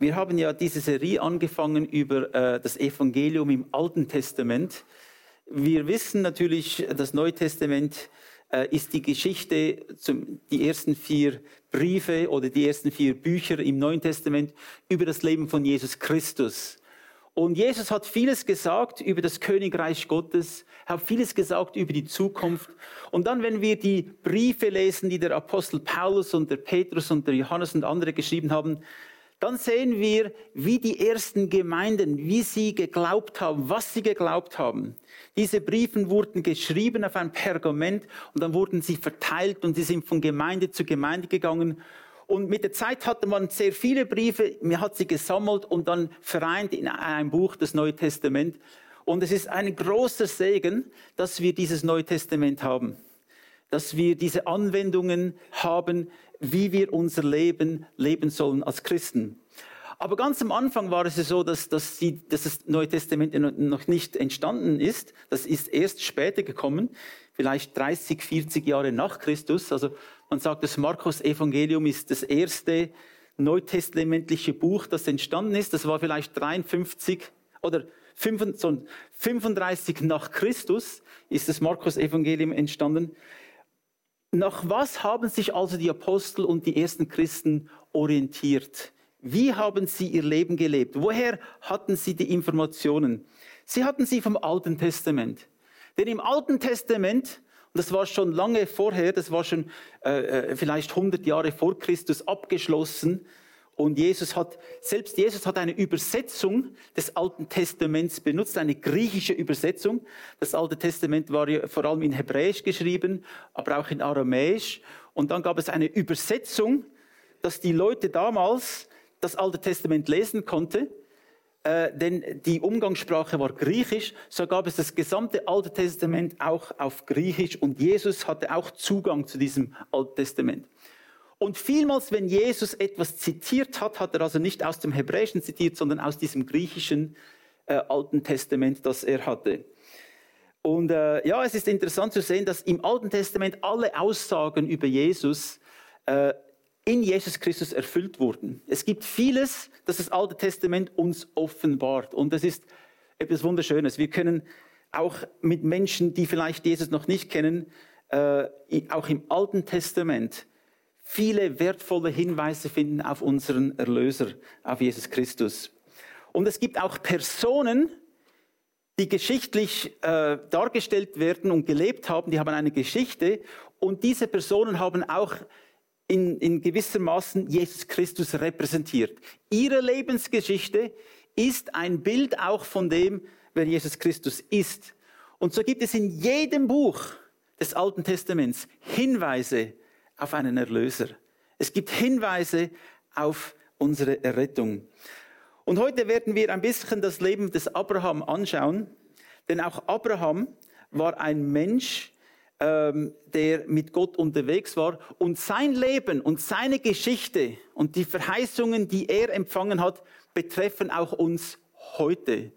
Wir haben ja diese Serie angefangen über äh, das Evangelium im Alten Testament. Wir wissen natürlich, das Neue Testament äh, ist die Geschichte, zum, die ersten vier Briefe oder die ersten vier Bücher im Neuen Testament über das Leben von Jesus Christus. Und Jesus hat vieles gesagt über das Königreich Gottes, hat vieles gesagt über die Zukunft. Und dann, wenn wir die Briefe lesen, die der Apostel Paulus und der Petrus und der Johannes und andere geschrieben haben, dann sehen wir, wie die ersten Gemeinden, wie sie geglaubt haben, was sie geglaubt haben. Diese Briefen wurden geschrieben auf ein Pergament und dann wurden sie verteilt und sie sind von Gemeinde zu Gemeinde gegangen. Und mit der Zeit hatte man sehr viele Briefe, man hat sie gesammelt und dann vereint in ein Buch, das Neue Testament. Und es ist ein großer Segen, dass wir dieses Neue Testament haben. Dass wir diese Anwendungen haben, wie wir unser Leben leben sollen als Christen. Aber ganz am Anfang war es so, dass, dass, die, dass das Neue Testament noch nicht entstanden ist. Das ist erst später gekommen, vielleicht 30, 40 Jahre nach Christus. Also man sagt, das Markus Evangelium ist das erste neutestamentliche Buch, das entstanden ist. Das war vielleicht 53 oder 35 nach Christus ist das Markus Evangelium entstanden. Nach was haben sich also die Apostel und die ersten Christen orientiert? Wie haben sie ihr Leben gelebt? Woher hatten sie die Informationen? Sie hatten sie vom Alten Testament. Denn im Alten Testament, und das war schon lange vorher, das war schon äh, äh vielleicht 100 Jahre vor Christus abgeschlossen, und Jesus hat, selbst Jesus hat eine Übersetzung des Alten Testaments benutzt, eine griechische Übersetzung. Das Alte Testament war ja vor allem in Hebräisch geschrieben, aber auch in Aramäisch. Und dann gab es eine Übersetzung, dass die Leute damals das Alte Testament lesen konnten. Äh, denn die Umgangssprache war Griechisch, so gab es das gesamte Alte Testament auch auf Griechisch und Jesus hatte auch Zugang zu diesem Alten Testament. Und vielmals, wenn Jesus etwas zitiert hat, hat er also nicht aus dem Hebräischen zitiert, sondern aus diesem griechischen äh, Alten Testament, das er hatte. Und äh, ja, es ist interessant zu sehen, dass im Alten Testament alle Aussagen über Jesus äh, in Jesus Christus erfüllt wurden. Es gibt vieles, das das Alte Testament uns offenbart. Und das ist etwas Wunderschönes. Wir können auch mit Menschen, die vielleicht Jesus noch nicht kennen, äh, auch im Alten Testament viele wertvolle Hinweise finden auf unseren Erlöser, auf Jesus Christus. Und es gibt auch Personen, die geschichtlich äh, dargestellt werden und gelebt haben, die haben eine Geschichte und diese Personen haben auch in, in gewissermaßen Jesus Christus repräsentiert. Ihre Lebensgeschichte ist ein Bild auch von dem, wer Jesus Christus ist. Und so gibt es in jedem Buch des Alten Testaments Hinweise auf einen Erlöser. Es gibt Hinweise auf unsere Errettung. Und heute werden wir ein bisschen das Leben des Abraham anschauen, denn auch Abraham war ein Mensch, ähm, der mit Gott unterwegs war und sein Leben und seine Geschichte und die Verheißungen, die er empfangen hat, betreffen auch uns heute.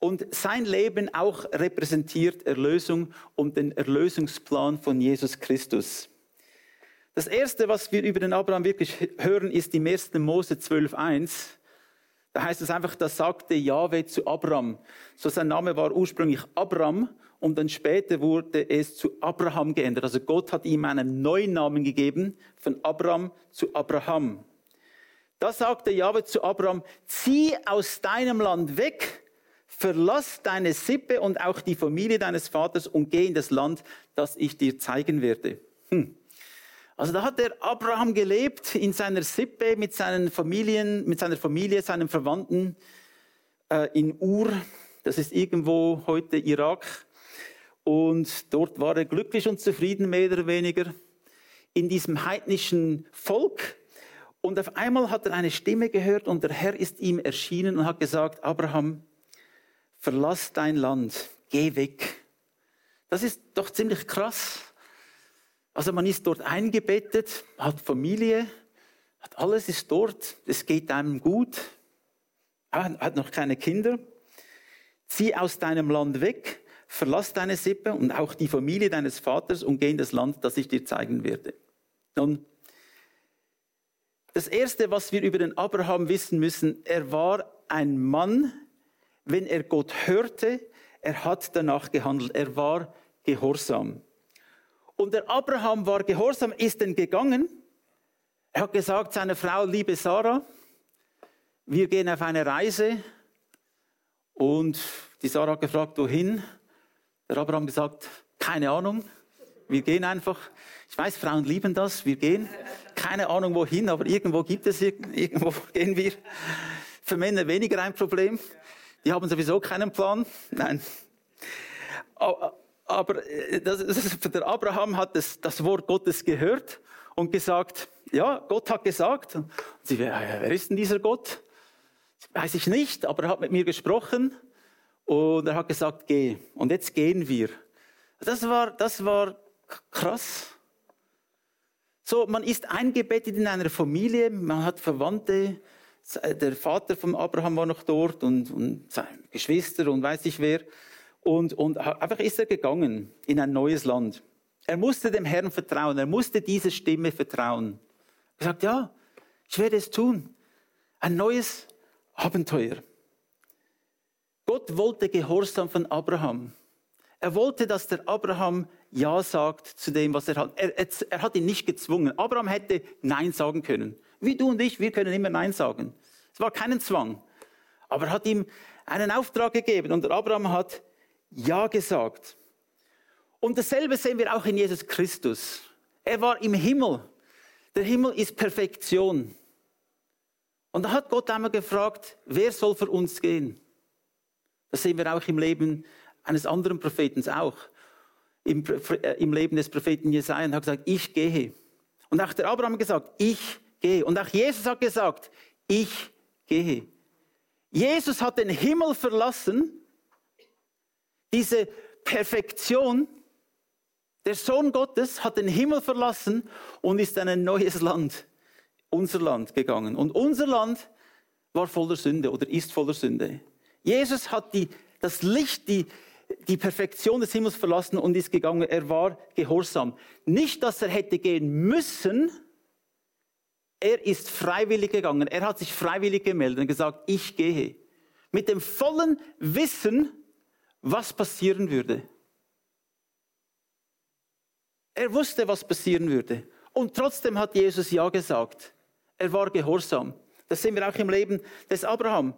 Und sein Leben auch repräsentiert Erlösung und den Erlösungsplan von Jesus Christus. Das erste, was wir über den Abraham wirklich hören, ist im 1. Mose 12.1. Da heißt es einfach, da sagte Jahwe zu Abraham. So sein Name war ursprünglich Abraham und dann später wurde es zu Abraham geändert. Also Gott hat ihm einen neuen Namen gegeben, von Abraham zu Abraham. Da sagte Jahwe zu Abraham, zieh aus deinem Land weg verlass deine Sippe und auch die Familie deines Vaters und geh in das Land, das ich dir zeigen werde. Hm. Also da hat der Abraham gelebt in seiner Sippe mit seinen Familien, mit seiner Familie, seinen Verwandten äh, in Ur. Das ist irgendwo heute Irak. Und dort war er glücklich und zufrieden, mehr oder weniger, in diesem heidnischen Volk. Und auf einmal hat er eine Stimme gehört und der Herr ist ihm erschienen und hat gesagt, Abraham, verlass dein Land, geh weg. Das ist doch ziemlich krass. Also man ist dort eingebettet, hat Familie, hat alles ist dort, es geht einem gut, hat noch keine Kinder. Zieh aus deinem Land weg, verlass deine Sippe und auch die Familie deines Vaters und geh in das Land, das ich dir zeigen werde. Nun, Das Erste, was wir über den Abraham wissen müssen, er war ein Mann, wenn er Gott hörte, er hat danach gehandelt, er war gehorsam. Und der Abraham war gehorsam, ist denn gegangen. Er hat gesagt seiner Frau, liebe Sarah, wir gehen auf eine Reise. Und die Sarah hat gefragt, wohin? Der Abraham gesagt, keine Ahnung. Wir gehen einfach. Ich weiß, Frauen lieben das. Wir gehen. Keine Ahnung wohin, aber irgendwo gibt es, irgendwo gehen wir. Für Männer weniger ein Problem. Die haben sowieso keinen Plan. Nein. Aber äh, das, der Abraham hat das, das Wort Gottes gehört und gesagt, ja, Gott hat gesagt. Und sie, wer ist denn dieser Gott? Weiß ich nicht, aber er hat mit mir gesprochen und er hat gesagt, geh. Und jetzt gehen wir. Das war, das war krass. So, man ist eingebettet in einer Familie, man hat Verwandte, der Vater von Abraham war noch dort und, und seine Geschwister und weiß ich wer. Und, und einfach ist er gegangen in ein neues Land. Er musste dem Herrn vertrauen, er musste dieser Stimme vertrauen. Er sagt, ja, ich werde es tun. Ein neues Abenteuer. Gott wollte Gehorsam von Abraham. Er wollte, dass der Abraham Ja sagt zu dem, was er hat. Er, er, er, hat ihn nicht gezwungen. Abraham hätte Nein sagen können. Wie du und ich, wir können immer Nein sagen. Es war keinen Zwang. Aber er hat ihm einen Auftrag gegeben und Abraham hat Ja gesagt. Und dasselbe sehen wir auch in Jesus Christus. Er war im Himmel. Der Himmel ist Perfektion. Und da hat Gott einmal gefragt, wer soll für uns gehen? Das sehen wir auch im Leben eines anderen Propheten auch. Im, äh, Leben des Propheten Jesaja und hat gesagt, ich gehe. Und auch der Abraham hat gesagt, ich gehe. Und auch Jesus hat gesagt, ich gehe. Jesus hat den Himmel verlassen, diese Perfektion. Der Sohn Gottes hat den Himmel verlassen und ist in ein neues Land unser Land gegangen. Und unser Land war voller Sünde oder ist voller Sünde. Jesus hat die, das Licht, die, die Perfektion des Himmels verlassen und ist gegangen. Er war gehorsam. Nicht, dass er hätte gehen müssen. Er ist freiwillig gegangen. Er hat sich freiwillig gemeldet und gesagt, ich gehe. Mit dem vollen Wissen, was passieren würde. Er wusste, was passieren würde. Und trotzdem hat Jesus Ja gesagt. Er war gehorsam. Das sehen wir auch im Leben des Abraham.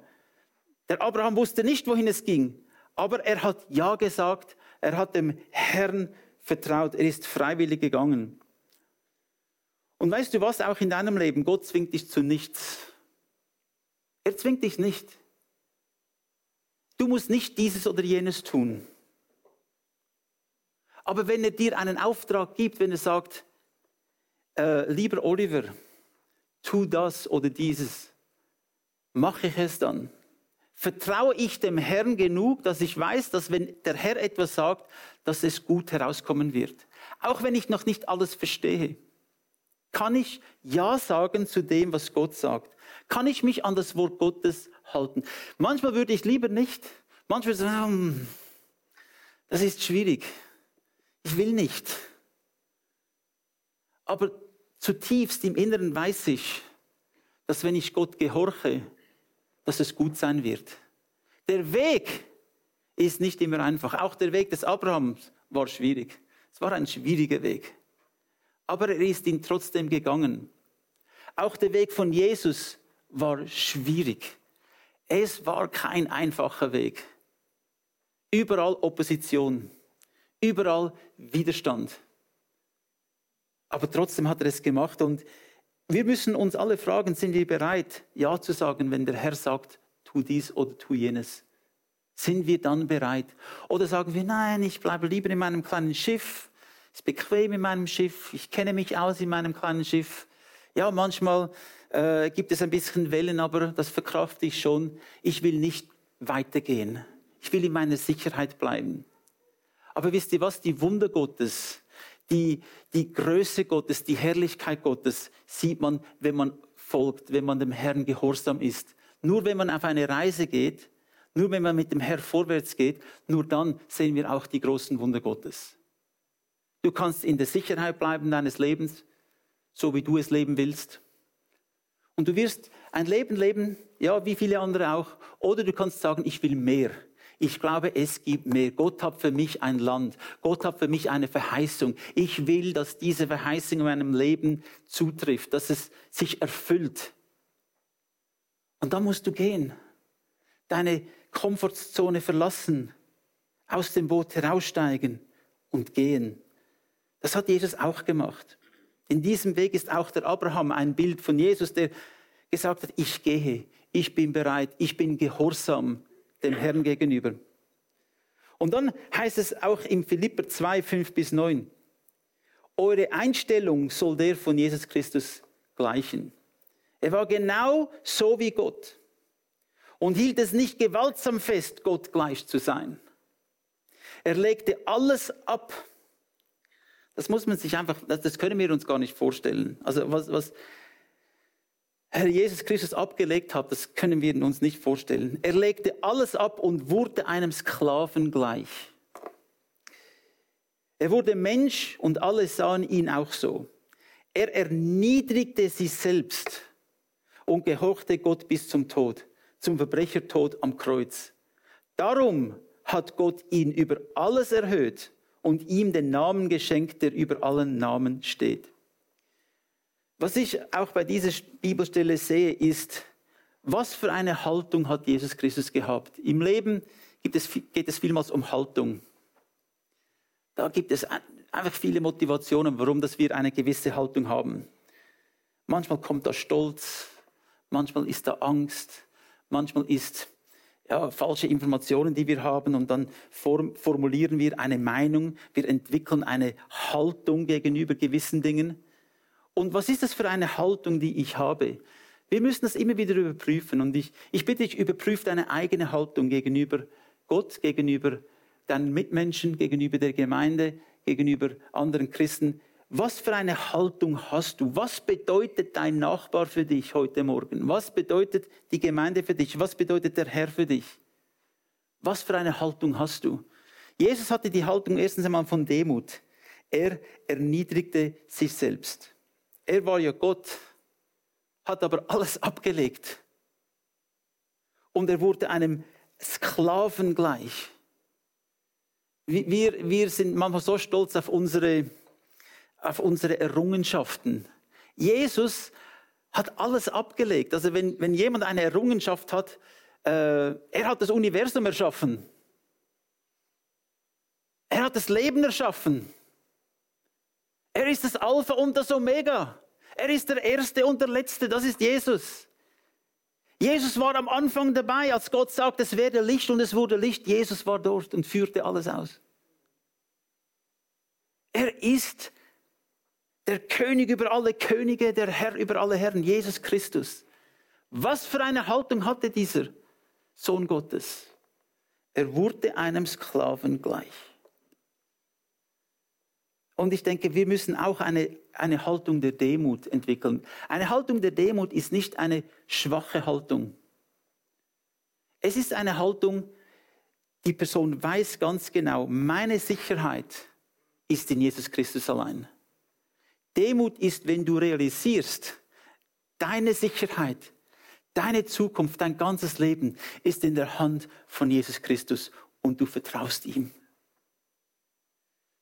Der Abraham wusste nicht, wohin es ging, aber er hat Ja gesagt. Er hat dem Herrn vertraut. Er ist freiwillig gegangen. Und weißt du was, auch in deinem Leben, Gott zwingt dich zu nichts. Er zwingt dich nicht. Du musst nicht dieses oder jenes tun. Aber wenn er dir einen Auftrag gibt, wenn er sagt, äh, lieber Oliver, tu das oder dieses, mache ich es dann? Vertraue ich dem Herrn genug, dass ich weiß, dass wenn der Herr etwas sagt, dass es gut herauskommen wird? Auch wenn ich noch nicht alles verstehe. Kann ich Ja sagen zu dem, was Gott sagt? Kann ich mich an das Wort Gottes halten? Manchmal würde ich lieber nicht. Manchmal sagen, hm, das ist schwierig. Ich will nicht. Aber zutiefst im Inneren weiß ich, dass wenn ich Gott gehorche, dass es gut sein wird. Der Weg ist nicht immer einfach. Auch der Weg des Abrahams war schwierig. Es war ein schwieriger Weg. Aber er ist ihn trotzdem gegangen. Auch der Weg von Jesus war schwierig. Es war kein einfacher Weg. Überall Opposition, überall Widerstand. Aber trotzdem hat er es gemacht und wir müssen uns alle fragen, sind wir bereit, Ja zu sagen, wenn der Herr sagt, tu dies oder tu jenes? Sind wir dann bereit? Oder sagen wir, nein, ich bleibe lieber in meinem kleinen Schiff, ist bequem in meinem Schiff, ich kenne mich aus in meinem kleinen Schiff. Ja, manchmal äh, gibt es ein bisschen Wellen, aber das verkrafte ich schon. Ich will nicht weitergehen. Ich will in meiner Sicherheit bleiben. Aber wisst ihr was? Die Wunder Gottes, die, die Größe Gottes, die Herrlichkeit Gottes sieht man, wenn man folgt, wenn man dem Herrn gehorsam ist. Nur wenn man auf eine Reise geht, nur wenn man mit dem Herrn vorwärts geht, nur dann sehen wir auch die großen Wunder Gottes. Du kannst in der Sicherheit bleiben deines Lebens, so wie du es leben willst. Und du wirst ein Leben leben, ja, wie viele andere auch. Oder du kannst sagen, ich will mehr. Ich glaube, es gibt mehr. Gott hat für mich ein Land. Gott hat für mich eine Verheißung. Ich will, dass diese Verheißung in meinem Leben zutrifft, dass es sich erfüllt. Und da musst du gehen. Deine Komfortzone verlassen, aus dem Boot heraussteigen und gehen. Das hat Jesus auch gemacht. In diesem Weg ist auch der Abraham ein Bild von Jesus, der gesagt hat, ich gehe, ich bin bereit, ich bin gehorsam dem Herrn gegenüber. Und dann heißt es auch im Philipper 2, 5 bis 9, eure Einstellung soll der von Jesus Christus gleichen. Er war genau so wie Gott und hielt es nicht gewaltsam fest, Gott gleich zu sein. Er legte alles ab. Das muss man sich einfach, das können wir uns gar nicht vorstellen. Also was, was Herr Jesus Christus abgelegt hat, das können wir uns nicht vorstellen. Er legte alles ab und wurde einem Sklaven gleich. Er wurde Mensch und alle sahen ihn auch so. Er erniedrigte sich selbst und gehorchte Gott bis zum Tod, zum Verbrechertod am Kreuz. Darum hat Gott ihn über alles erhöht und ihm den Namen geschenkt, der über allen Namen steht. Was ich auch bei dieser Bibelstelle sehe, ist, was für eine Haltung hat Jesus Christus gehabt? Im Leben es, geht es vielmals um Haltung. Da gibt es einfach viele Motivationen, warum dass wir eine gewisse Haltung haben. Manchmal kommt da Stolz, manchmal ist da Angst, manchmal ist ja, falsche Informationen, die wir haben und dann formulieren wir eine Meinung, wir entwickeln eine Haltung gegenüber gewissen Dingen. Und was ist das für eine Haltung, die ich habe? Wir müssen das immer wieder überprüfen und ich, ich bitte dich, überprüf deine eigene Haltung gegenüber Gott, gegenüber deinen Mitmenschen, gegenüber der Gemeinde, gegenüber anderen Christen. Was für eine Haltung hast du? Was bedeutet dein Nachbar für dich heute Morgen? Was bedeutet die Gemeinde für dich? Was bedeutet der Herr für dich? Was für eine Haltung hast du? Jesus hatte die Haltung erstens einmal von Demut. Er erniedrigte sich selbst. Er war ja Gott, hat aber alles abgelegt. Und er wurde einem Sklaven gleich. Wir, wir sind manchmal so stolz auf unsere auf unsere Errungenschaften. Jesus hat alles abgelegt. Also wenn, wenn jemand eine Errungenschaft hat, äh, er hat das Universum erschaffen. Er hat das Leben erschaffen. Er ist das Alpha und das Omega. Er ist der Erste und der Letzte. Das ist Jesus. Jesus war am Anfang dabei, als Gott sagt, es werde Licht und es wurde Licht. Jesus war dort und führte alles aus. Er ist der König über alle Könige, der Herr über alle Herren, Jesus Christus. Was für eine Haltung hatte dieser Sohn Gottes? Er wurde einem Sklaven gleich. Und ich denke, wir müssen auch eine, eine Haltung der Demut entwickeln. Eine Haltung der Demut ist nicht eine schwache Haltung. Es ist eine Haltung, die Person weiß ganz genau, meine Sicherheit ist in Jesus Christus allein. Demut ist, wenn du realisierst, deine Sicherheit, deine Zukunft, dein ganzes Leben ist in der Hand von Jesus Christus und du vertraust ihm.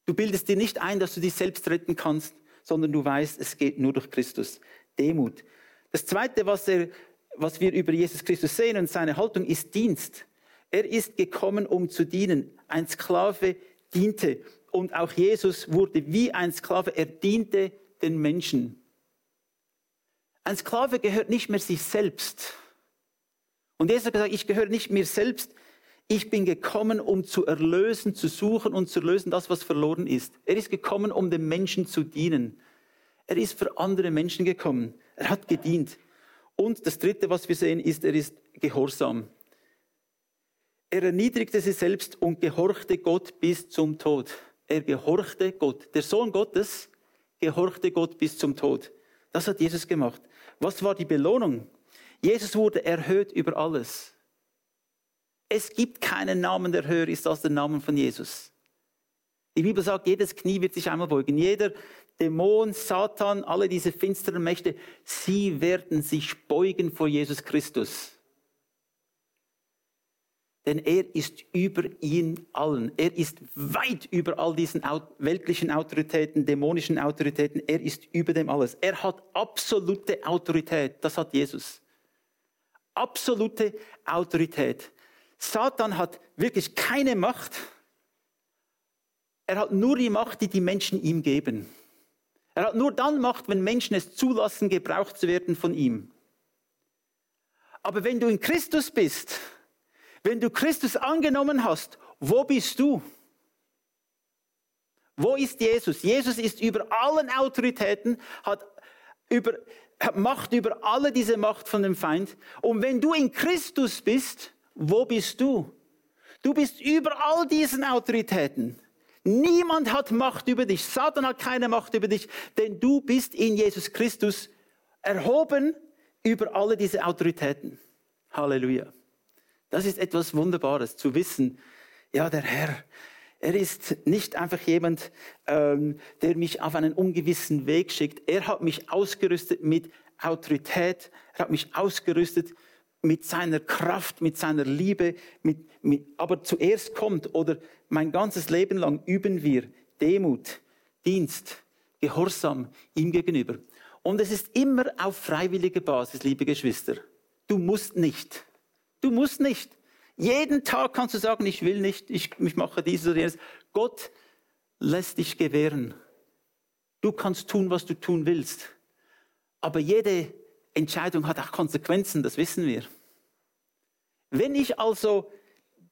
Du bildest dir nicht ein, dass du dich selbst retten kannst, sondern du weißt, es geht nur durch Christus. Demut. Das Zweite, was, er, was wir über Jesus Christus sehen und seine Haltung, ist Dienst. Er ist gekommen, um zu dienen. Ein Sklave diente und auch Jesus wurde wie ein Sklave. Er diente den Menschen. Ein Sklave gehört nicht mehr sich selbst. Und Jesus hat gesagt, ich gehöre nicht mir selbst. Ich bin gekommen, um zu erlösen, zu suchen und zu lösen das, was verloren ist. Er ist gekommen, um den Menschen zu dienen. Er ist für andere Menschen gekommen. Er hat gedient. Und das Dritte, was wir sehen, ist, er ist gehorsam. Er erniedrigte sich selbst und gehorchte Gott bis zum Tod. Er gehorchte Gott. Der Sohn Gottes gehorchte Gott bis zum Tod. Das hat Jesus gemacht. Was war die Belohnung? Jesus wurde erhöht über alles. Es gibt keinen Namen, der höher ist als der Name von Jesus. Die Bibel sagt, jedes Knie wird sich einmal beugen. Jeder, Dämon, Satan, alle diese finsteren Mächte, sie werden sich beugen vor Jesus Christus. Denn er ist über ihn allen. Er ist weit über all diesen weltlichen Autoritäten, dämonischen Autoritäten. Er ist über dem alles. Er hat absolute Autorität. Das hat Jesus. Absolute Autorität. Satan hat wirklich keine Macht. Er hat nur die Macht, die die Menschen ihm geben. Er hat nur dann Macht, wenn Menschen es zulassen, gebraucht zu werden von ihm. Aber wenn du in Christus bist, wenn du Christus angenommen hast, wo bist du? Wo ist Jesus? Jesus ist über allen Autoritäten, hat, über, hat Macht über alle diese Macht von dem Feind. Und wenn du in Christus bist, wo bist du? Du bist über all diesen Autoritäten. Niemand hat Macht über dich. Satan hat keine Macht über dich, denn du bist in Jesus Christus erhoben über alle diese Autoritäten. Halleluja. Das ist etwas Wunderbares zu wissen. Ja, der Herr, er ist nicht einfach jemand, ähm, der mich auf einen ungewissen Weg schickt. Er hat mich ausgerüstet mit Autorität. Er hat mich ausgerüstet mit seiner Kraft, mit seiner Liebe. Mit, mit, aber zuerst kommt oder mein ganzes Leben lang üben wir Demut, Dienst, Gehorsam ihm gegenüber. Und es ist immer auf freiwilliger Basis, liebe Geschwister. Du musst nicht. Du musst nicht. Jeden Tag kannst du sagen, ich will nicht, ich, ich mache dieses oder jenes. Gott lässt dich gewähren. Du kannst tun, was du tun willst. Aber jede Entscheidung hat auch Konsequenzen, das wissen wir. Wenn ich also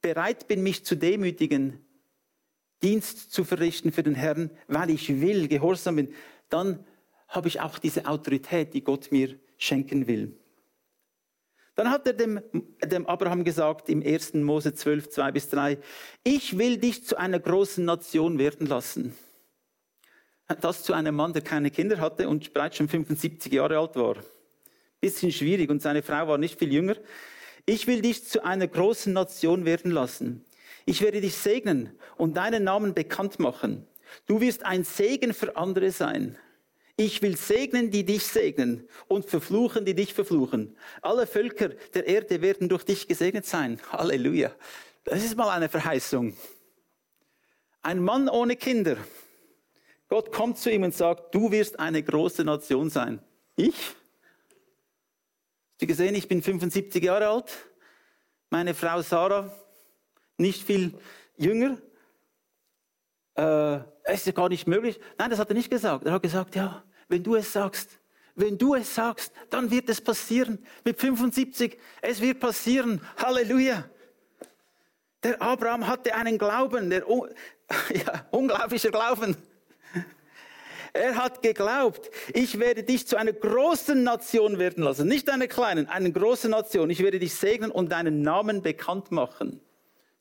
bereit bin, mich zu demütigen, Dienst zu verrichten für den Herrn, weil ich will, gehorsam bin, dann habe ich auch diese Autorität, die Gott mir schenken will. Dann hat er dem, dem Abraham gesagt im 1. Mose 12, 2 bis 3, ich will dich zu einer großen Nation werden lassen. Das zu einem Mann, der keine Kinder hatte und bereits schon 75 Jahre alt war. Bisschen schwierig und seine Frau war nicht viel jünger. Ich will dich zu einer großen Nation werden lassen. Ich werde dich segnen und deinen Namen bekannt machen. Du wirst ein Segen für andere sein. Ich will segnen, die dich segnen und verfluchen, die dich verfluchen. Alle Völker der Erde werden durch dich gesegnet sein. Halleluja. Das ist mal eine Verheißung. Ein Mann ohne Kinder. Gott kommt zu ihm und sagt, du wirst eine große Nation sein. Ich? Hast du gesehen, ich bin 75 Jahre alt. Meine Frau Sarah, nicht viel jünger. Äh, es ist gar nicht möglich. Nein, das hat er nicht gesagt. Er hat gesagt, ja, wenn du es sagst, wenn du es sagst, dann wird es passieren. Mit 75, es wird passieren. Halleluja. Der Abraham hatte einen Glauben, der ja, unglaublicher Glauben. Er hat geglaubt, ich werde dich zu einer großen Nation werden lassen. Nicht einer kleinen, einer großen Nation. Ich werde dich segnen und deinen Namen bekannt machen.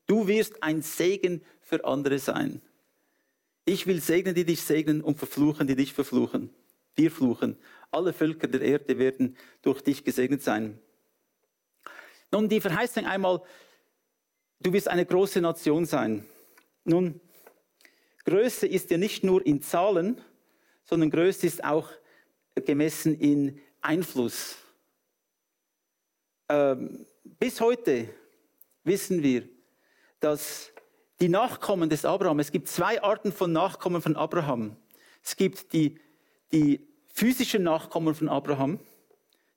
Du wirst ein Segen für andere sein. Ich will segnen, die dich segnen und verfluchen, die dich verfluchen. Wir fluchen. Alle Völker der Erde werden durch dich gesegnet sein. Nun, die Verheißung einmal, du wirst eine große Nation sein. Nun, Größe ist ja nicht nur in Zahlen, sondern Größe ist auch gemessen in Einfluss. Ähm, bis heute wissen wir, dass die Nachkommen des Abraham, es gibt zwei Arten von Nachkommen von Abraham. Es gibt die die physischen Nachkommen von Abraham,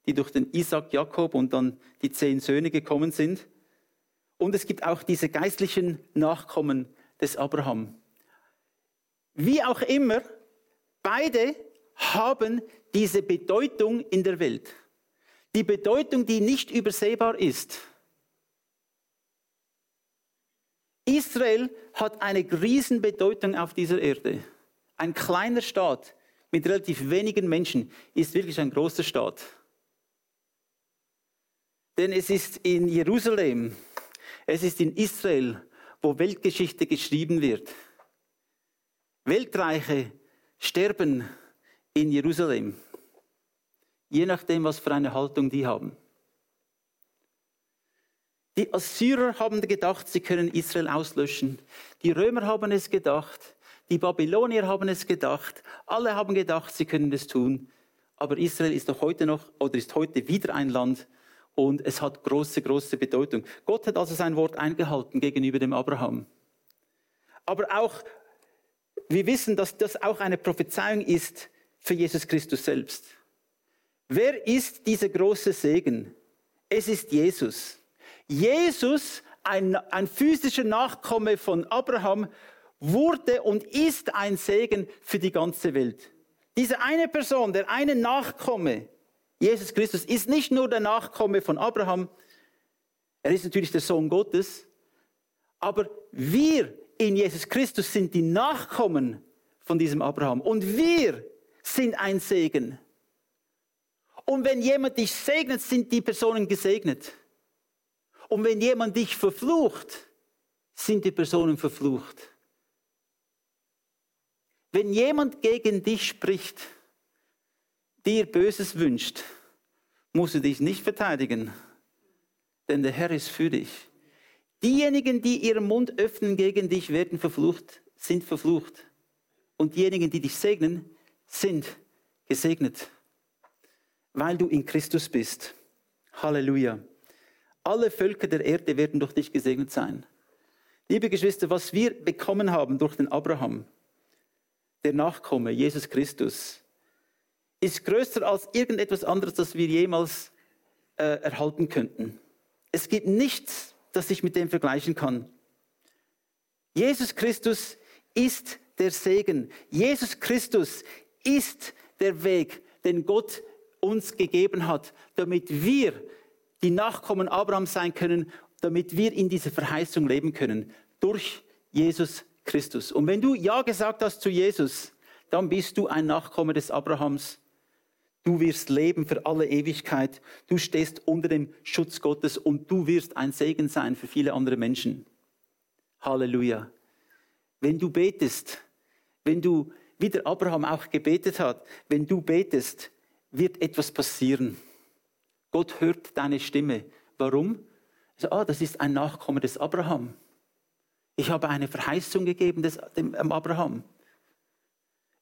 die durch den Isaac, Jakob und dann die zehn Söhne gekommen sind. Und es gibt auch diese geistlichen Nachkommen des Abraham. Wie auch immer, beide haben diese Bedeutung in der Welt. Die Bedeutung, die nicht übersehbar ist. Israel hat eine Riesenbedeutung auf dieser Erde. Ein kleiner Staat, mit relativ wenigen Menschen ist wirklich ein großer Staat. Denn es ist in Jerusalem, es ist in Israel, wo Weltgeschichte geschrieben wird. Weltreiche sterben in Jerusalem, je nachdem, was für eine Haltung die haben. Die Assyrer haben gedacht, sie können Israel auslöschen. Die Römer haben es gedacht. die Babylonier haben es gedacht, alle haben gedacht, sie können es tun. Aber Israel ist doch heute noch oder ist heute wieder ein Land und es hat große, große Bedeutung. Gott hat also sein Wort eingehalten gegenüber dem Abraham. Aber auch, wir wissen, dass das auch eine Prophezeiung ist für Jesus Christus selbst. Wer ist dieser große Segen? Es ist Jesus. Jesus, ein, ein physischer Nachkomme von Abraham, wurde und ist ein Segen für die ganze Welt. Diese eine Person, der eine Nachkomme, Jesus Christus, ist nicht nur der Nachkomme von Abraham, er ist natürlich der Sohn Gottes, aber wir in Jesus Christus sind die Nachkommen von diesem Abraham und wir sind ein Segen. Und wenn jemand dich segnet, sind die Personen gesegnet. Und wenn jemand dich verflucht, sind die Personen verflucht. Wenn jemand gegen dich spricht, dir Böses wünscht, musst du dich nicht verteidigen, denn der Herr ist für dich. Diejenigen, die ihren Mund öffnen gegen dich, werden verflucht, sind verflucht. Und diejenigen, die dich segnen, sind gesegnet, weil du in Christus bist. Halleluja. Alle Völker der Erde werden durch dich gesegnet sein. Liebe Geschwister, was wir bekommen haben durch den Abraham, der Nachkomme, Jesus Christus, ist größer als irgendetwas anderes, das wir jemals äh, erhalten könnten. Es gibt nichts, das sich mit dem vergleichen kann. Jesus Christus ist der Segen. Jesus Christus ist der Weg, den Gott uns gegeben hat, damit wir die Nachkommen Abrahams sein können, damit wir in dieser Verheißung leben können. Durch Jesus Christus. Und wenn du Ja gesagt hast zu Jesus, dann bist du ein Nachkomme des Abrahams. Du wirst leben für alle Ewigkeit. Du stehst unter dem Schutz Gottes und du wirst ein Segen sein für viele andere Menschen. Halleluja. Wenn du betest, wenn du, wie der Abraham auch gebetet hat, wenn du betest, wird etwas passieren. Gott hört deine Stimme. Warum? Also, ah, das ist ein Nachkomme des Abraham. Ich habe eine Verheißung gegeben des, dem Abraham.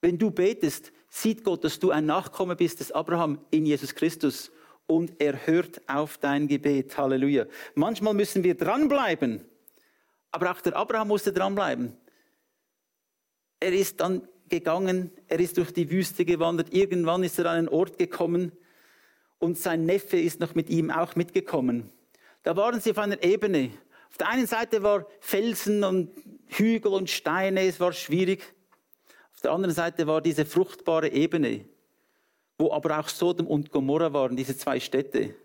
Wenn du betest, sieht Gott, dass du ein Nachkomme bist des Abraham in Jesus Christus und er hört auf dein Gebet. Halleluja. Manchmal müssen wir dranbleiben, aber auch der Abraham musste dranbleiben. Er ist dann gegangen, er ist durch die Wüste gewandert, irgendwann ist er an einen Ort gekommen und sein Neffe ist noch mit ihm auch mitgekommen. Da waren sie auf einer Ebene, auf der einen Seite war Felsen und Hügel und Steine, es war schwierig. Auf der anderen Seite war diese fruchtbare Ebene, wo aber auch Sodom und Gomorra waren, diese zwei Städte.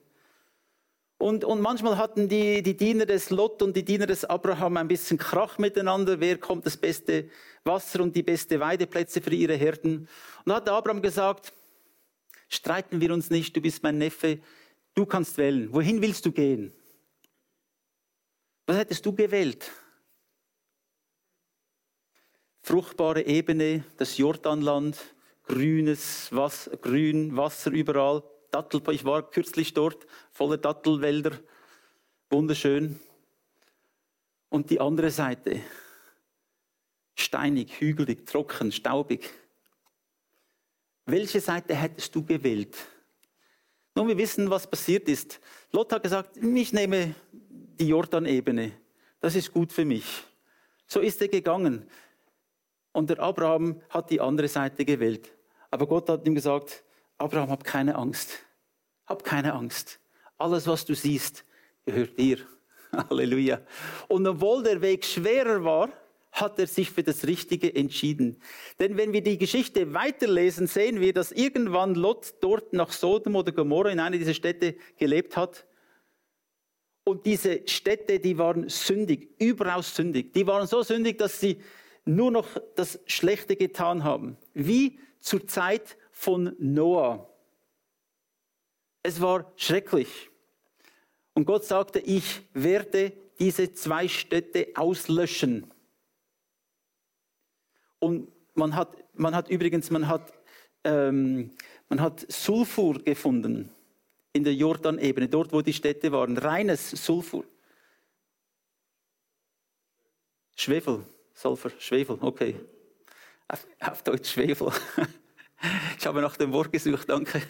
Und, und manchmal hatten die, die Diener des Lot und die Diener des Abraham ein bisschen Krach miteinander. Wer kommt das beste Wasser und die beste Weideplätze für ihre Herden? Und da hat Abraham gesagt, streiten wir uns nicht, du bist mein Neffe, du kannst wählen. Wohin willst du gehen? Was hättest du gewählt? Fruchtbare Ebene, das Jordanland, grünes Wasser, grün, Wasser überall. Dattel, ich war kürzlich dort, voller Dattelwälder, wunderschön. Und die andere Seite, steinig, hügelig, trocken, staubig. Welche Seite hättest du gewählt? Nun, wir wissen, was passiert ist. Lot hat gesagt, ich nehme die Jordanebene. Das ist gut für mich. So ist er gegangen. Und der Abraham hat die andere Seite gewählt. Aber Gott hat ihm gesagt, Abraham, hab keine Angst. Hab keine Angst. Alles, was du siehst, gehört dir. Halleluja. Und obwohl der Weg schwerer war, hat er sich für das Richtige entschieden. Denn wenn wir die Geschichte weiterlesen, sehen wir, dass irgendwann Lot dort nach Sodom oder Gomorra in einer dieser Städte gelebt hat. Und diese Städte, die waren sündig, überaus sündig. Die waren so sündig, dass sie nur noch das Schlechte getan haben. Wie zur Zeit von Noah. Es war schrecklich. Und Gott sagte, ich werde diese zwei Städte auslöschen. Und man hat, man hat übrigens, man hat, ähm, man hat Sulfur gefunden in der Jordanebene, dort wo die Städte waren, reines Sulfur. Schwefel, Sulfur, Schwefel, okay. Auf, auf Deutsch Schwefel. Ich habe nach dem Wort gesucht, danke.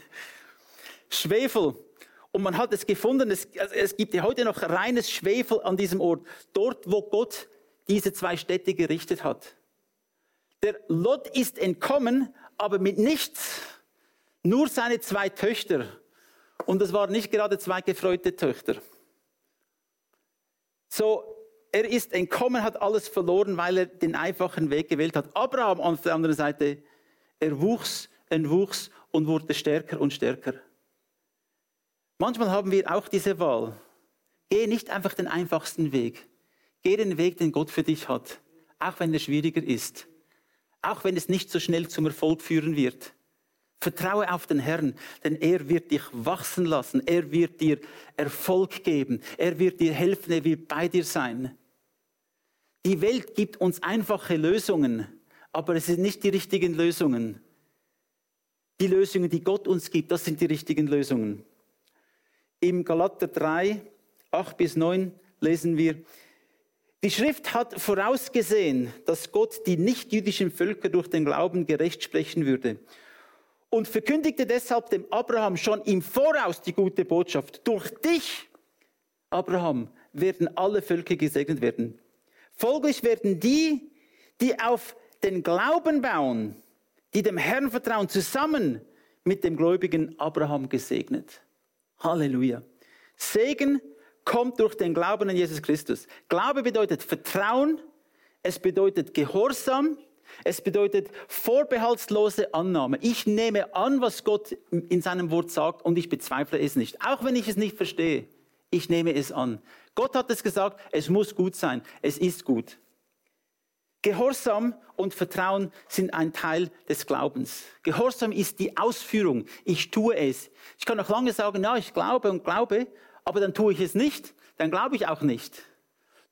Schwefel. Und man hat es gefunden, es, also es gibt ja heute noch reines Schwefel an diesem Ort. Dort, wo Gott diese zwei Städte gerichtet hat. Der Lot ist entkommen, aber mit nichts. Nur seine zwei Töchter. Und das waren nicht gerade zwei gefreute Töchter. So, er ist entkommen, hat alles verloren, weil er den einfachen Weg gewählt hat. Abraham auf der anderen Seite, er wuchs, er wuchs und wurde stärker und stärker. Manchmal haben wir auch diese Wahl. Geh nicht einfach den einfachsten Weg. Geh den Weg, den Gott für dich hat, auch wenn er schwieriger ist, auch wenn es nicht so schnell zum Erfolg führen wird. Vertraue auf den Herrn, denn er wird dich wachsen lassen, er wird dir Erfolg geben, er wird dir helfen, er wird bei dir sein. Die Welt gibt uns einfache Lösungen, aber es sind nicht die richtigen Lösungen. Die Lösungen, die Gott uns gibt, das sind die richtigen Lösungen. Im Galater 3, 8 bis 9 lesen wir, die Schrift hat vorausgesehen, dass Gott die nichtjüdischen Völker durch den Glauben gerecht sprechen würde und verkündigte deshalb dem Abraham schon im Voraus die gute Botschaft. Durch dich, Abraham, werden alle Völker gesegnet werden. Folglich werden die, die auf den Glauben bauen, die dem Herrn vertrauen, zusammen mit dem gläubigen Abraham gesegnet. Halleluja. Segen kommt durch den Glauben an Jesus Christus. Glaube bedeutet Vertrauen, es bedeutet Gehorsam, es bedeutet vorbehaltslose Annahme. Ich nehme an, was Gott in seinem Wort sagt und ich bezweifle es nicht. Auch wenn ich es nicht verstehe, ich nehme es an. Gott hat es gesagt, es muss gut sein, es ist gut. Gehorsam und Vertrauen sind ein Teil des Glaubens. Gehorsam ist die Ausführung. Ich tue es. Ich kann noch lange sagen, ja, ich glaube und glaube, aber dann tue ich es nicht, dann glaube ich auch nicht.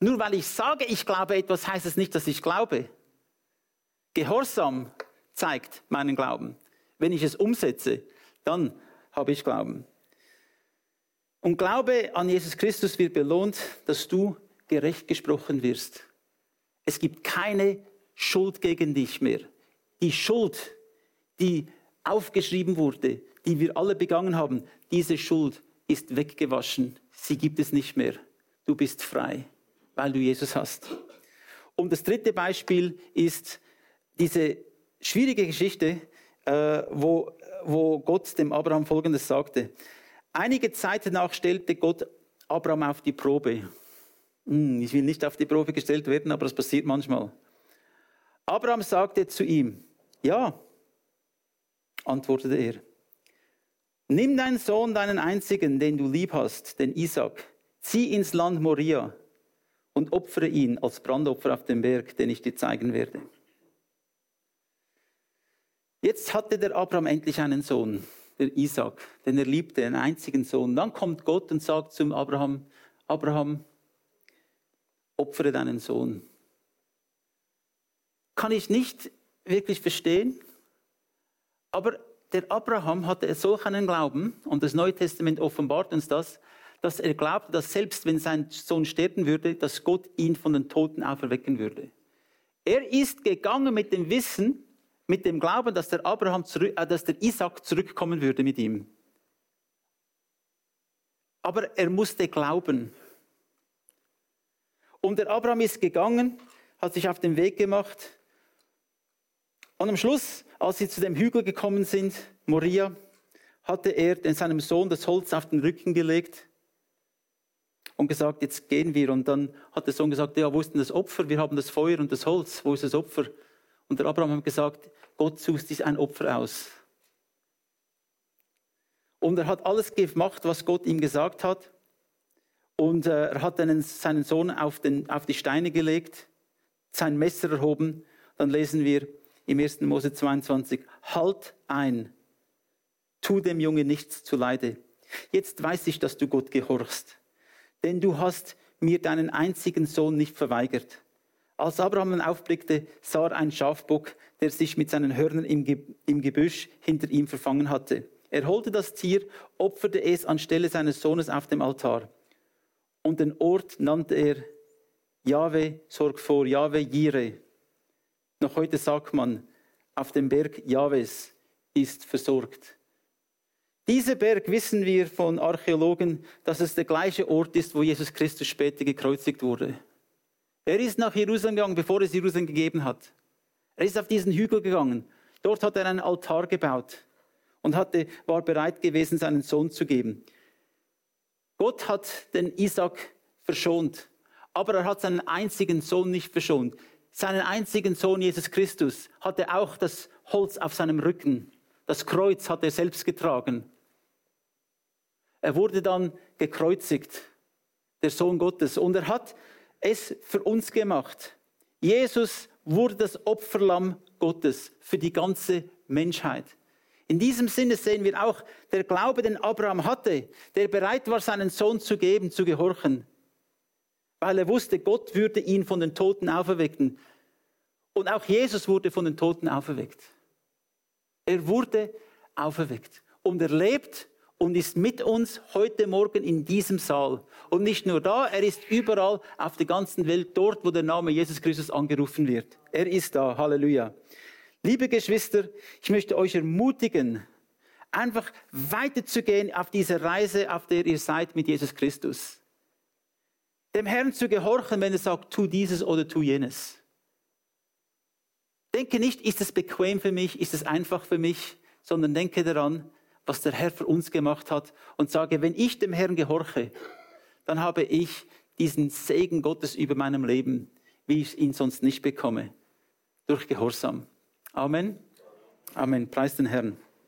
Nur weil ich sage, ich glaube etwas, heißt es nicht, dass ich glaube. Gehorsam zeigt meinen Glauben. Wenn ich es umsetze, dann habe ich Glauben. Und Glaube an Jesus Christus wird belohnt, dass du gerecht gesprochen wirst. Es gibt keine Schuld gegen dich mehr. Die Schuld, die aufgeschrieben wurde, die wir alle begangen haben, diese Schuld ist weggewaschen. Sie gibt es nicht mehr. Du bist frei, weil du Jesus hast. Und das dritte Beispiel ist diese schwierige Geschichte, äh, wo, wo Gott dem Abraham Folgendes sagte. Einige Zeit danach stellte Gott Abraham auf die Probe. Hm, ich will nicht auf die Probe gestellt werden, aber es passiert manchmal. Abraham sagte zu ihm, ja, antwortete er. Nimm deinen Sohn, deinen einzigen, den du lieb hast, den Isaac, zieh ins Land Moria und opfere ihn als Brandopfer auf dem Berg, den ich dir zeigen werde. Jetzt hatte der Abraham endlich einen Sohn, der Isaac, den er liebte, einen einzigen Sohn. Dann kommt Gott und sagt zum Abraham, Abraham, opfere deinen Sohn. Kann ich nicht wirklich verstehen, aber der Abraham hatte solch einen Glauben, und das Neue Testament offenbart uns das, dass er glaubte, dass selbst wenn sein Sohn sterben würde, dass Gott ihn von den Toten auferwecken würde. Er ist gegangen mit dem Wissen, mit dem Glauben, dass der Abraham zurück, äh, dass der Isaac zurückkommen würde mit ihm. Aber er musste glauben. Und der Abraham ist gegangen, hat sich auf den Weg gemacht. Und am Schluss als sie zu dem Hügel gekommen sind, Moria, hatte er seinem Sohn das Holz auf den Rücken gelegt und gesagt, jetzt gehen wir. Und dann hat der Sohn gesagt, ja, wo ist denn das Opfer? Wir haben das Feuer und das Holz. Wo ist das Opfer? Und der Abraham hat gesagt, Gott sucht sich ein Opfer aus. Und er hat alles gemacht, was Gott ihm gesagt hat. Und äh, er hat einen, seinen Sohn auf, den, auf die Steine gelegt, sein Messer erhoben. Dann lesen wir, im 1. Mose 22, halt ein, tu dem Jungen nichts zuleide. Jetzt weiß ich, dass du Gott gehorchst, denn du hast mir deinen einzigen Sohn nicht verweigert. Als Abraham aufblickte, sah er einen Schafbock, der sich mit seinen Hörnern im, Ge im Gebüsch hinter ihm verfangen hatte. Er holte das Tier, opferte es anstelle seines Sohnes auf dem Altar. Und den Ort nannte er Jahwe, sorg vor, Jahwe, Jire, noch heute sagt man, auf dem Berg Jahwes ist versorgt. Dieser Berg wissen wir von Archäologen, dass es der gleiche Ort ist, wo Jesus Christus später gekreuzigt wurde. Er ist nach Jerusalem gegangen, bevor es Jerusalem gegeben hat. Er ist auf diesen Hügel gegangen. Dort hat er einen Altar gebaut und hatte, war bereit gewesen, seinen Sohn zu geben. Gott hat den Isaac verschont, aber er hat seinen einzigen Sohn nicht verschont. Seinen einzigen Sohn Jesus Christus hatte auch das Holz auf seinem Rücken. Das Kreuz hat er selbst getragen. Er wurde dann gekreuzigt, der Sohn Gottes, und er hat es für uns gemacht. Jesus wurde das Opferlamm Gottes für die ganze Menschheit. In diesem Sinne sehen wir auch, der Glaube, den Abraham hatte, der bereit war, seinen Sohn zu geben, zu gehorchen, weil er wusste, Gott würde ihn von den Toten auferwecken. Und auch Jesus wurde von den Toten auferweckt. Er wurde auferweckt und er lebt und ist mit uns heute Morgen in diesem Saal. Und nicht nur da, er ist überall auf der ganzen Welt, dort, wo der Name Jesus Christus angerufen wird. Er ist da. Halleluja. Liebe Geschwister, ich möchte euch ermutigen, einfach weiterzugehen auf diese Reise, auf der ihr seid mit Jesus Christus. Dem Herrn zu gehorchen, wenn er sagt, tu dieses oder tu jenes. Denke nicht, ist es bequem für mich, ist es einfach für mich, sondern denke daran, was der Herr für uns gemacht hat und sage, wenn ich dem Herrn gehorche, dann habe ich diesen Segen Gottes über meinem Leben, wie ich ihn sonst nicht bekomme, durch Gehorsam. Amen. Amen. Preis den Herrn.